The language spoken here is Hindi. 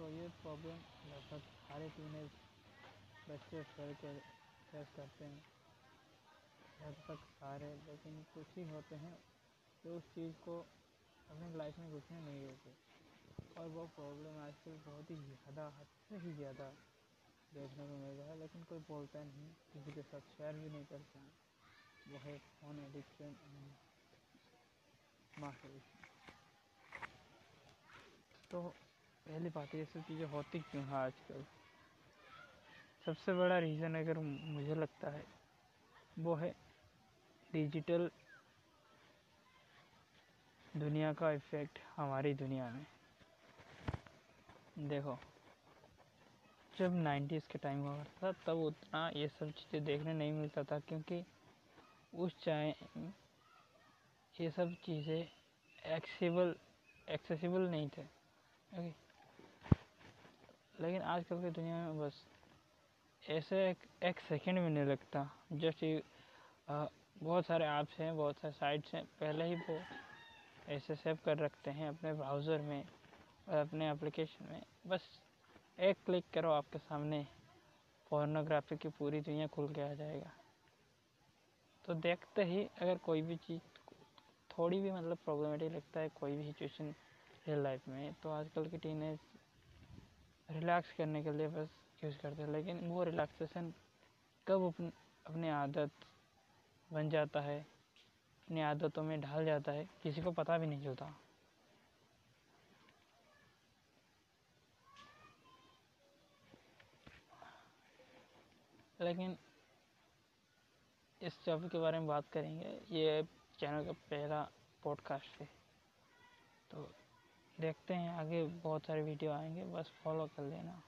तो ये प्रॉब्लम लगभग सारे टीनेज बच्चे फेल कर फेस करते हैं। लगभग सारे, लेकिन कुछ ही होते हैं जो उस चीज़ को अपनी लाइफ में घुसने नहीं देते। और वो प्रॉब्लम आजकल बहुत ही ज़्यादा, हद से ही ज़्यादा देखने को मिल रहा है, लेकिन कोई बोलता नहीं, किसी के साथ शेयर भी नहीं करता वो है फ़ोन एडिक्शन मास्टरबेशन तो पहली बात ये सब चीज़ें होती क्यों है आजकल? सबसे बड़ा रीज़न अगर मुझे लगता है, वो है डिजिटल दुनिया का इफ़ेक्ट हमारी दुनिया में। देखो, जब नाइन्टीज़ के टाइम हुआ था, तब उतना ये सब चीज़ें देखने नहीं मिलता था, क्योंकि उस टाइम ये सब चीज़ें एक्सेबल एक्सेसिबल नहीं थे। ओके लेकिन आजकल की दुनिया में बस ऐसे एक, एक सेकंड में नहीं लगता। जस्ट बहुत सारे ऐप्स हैं बहुत सारे साइट्स हैं पहले ही वो ऐसे सेव कर रखते हैं अपने ब्राउज़र में और अपने एप्लीकेशन में। बस एक क्लिक करो आपके सामने फोर्नोग्राफी की पूरी दुनिया खुल के आ जाएगा। तो देखते ही अगर कोई भी चीज़ थोड़ी भी मतलब प्रॉब्लमेटिक लगता है कोई भी सिचुएशन रियल लाइफ में तो आजकल की टीनेज रिलैक्स करने के लिए बस यूज़ करते हैं, लेकिन वो रिलैक्सेशन कब अपनी आदत बन जाता है, अपनी आदतों में ढाल जाता है, किसी को पता भी नहीं चलता। लेकिन इस टॉपिक के बारे में बात करेंगे, ये चैनल का पहला पॉडकास्ट है। तो देखते हैं आगे बहुत सारे वीडियो आएँगे बस फॉलो कर लेना।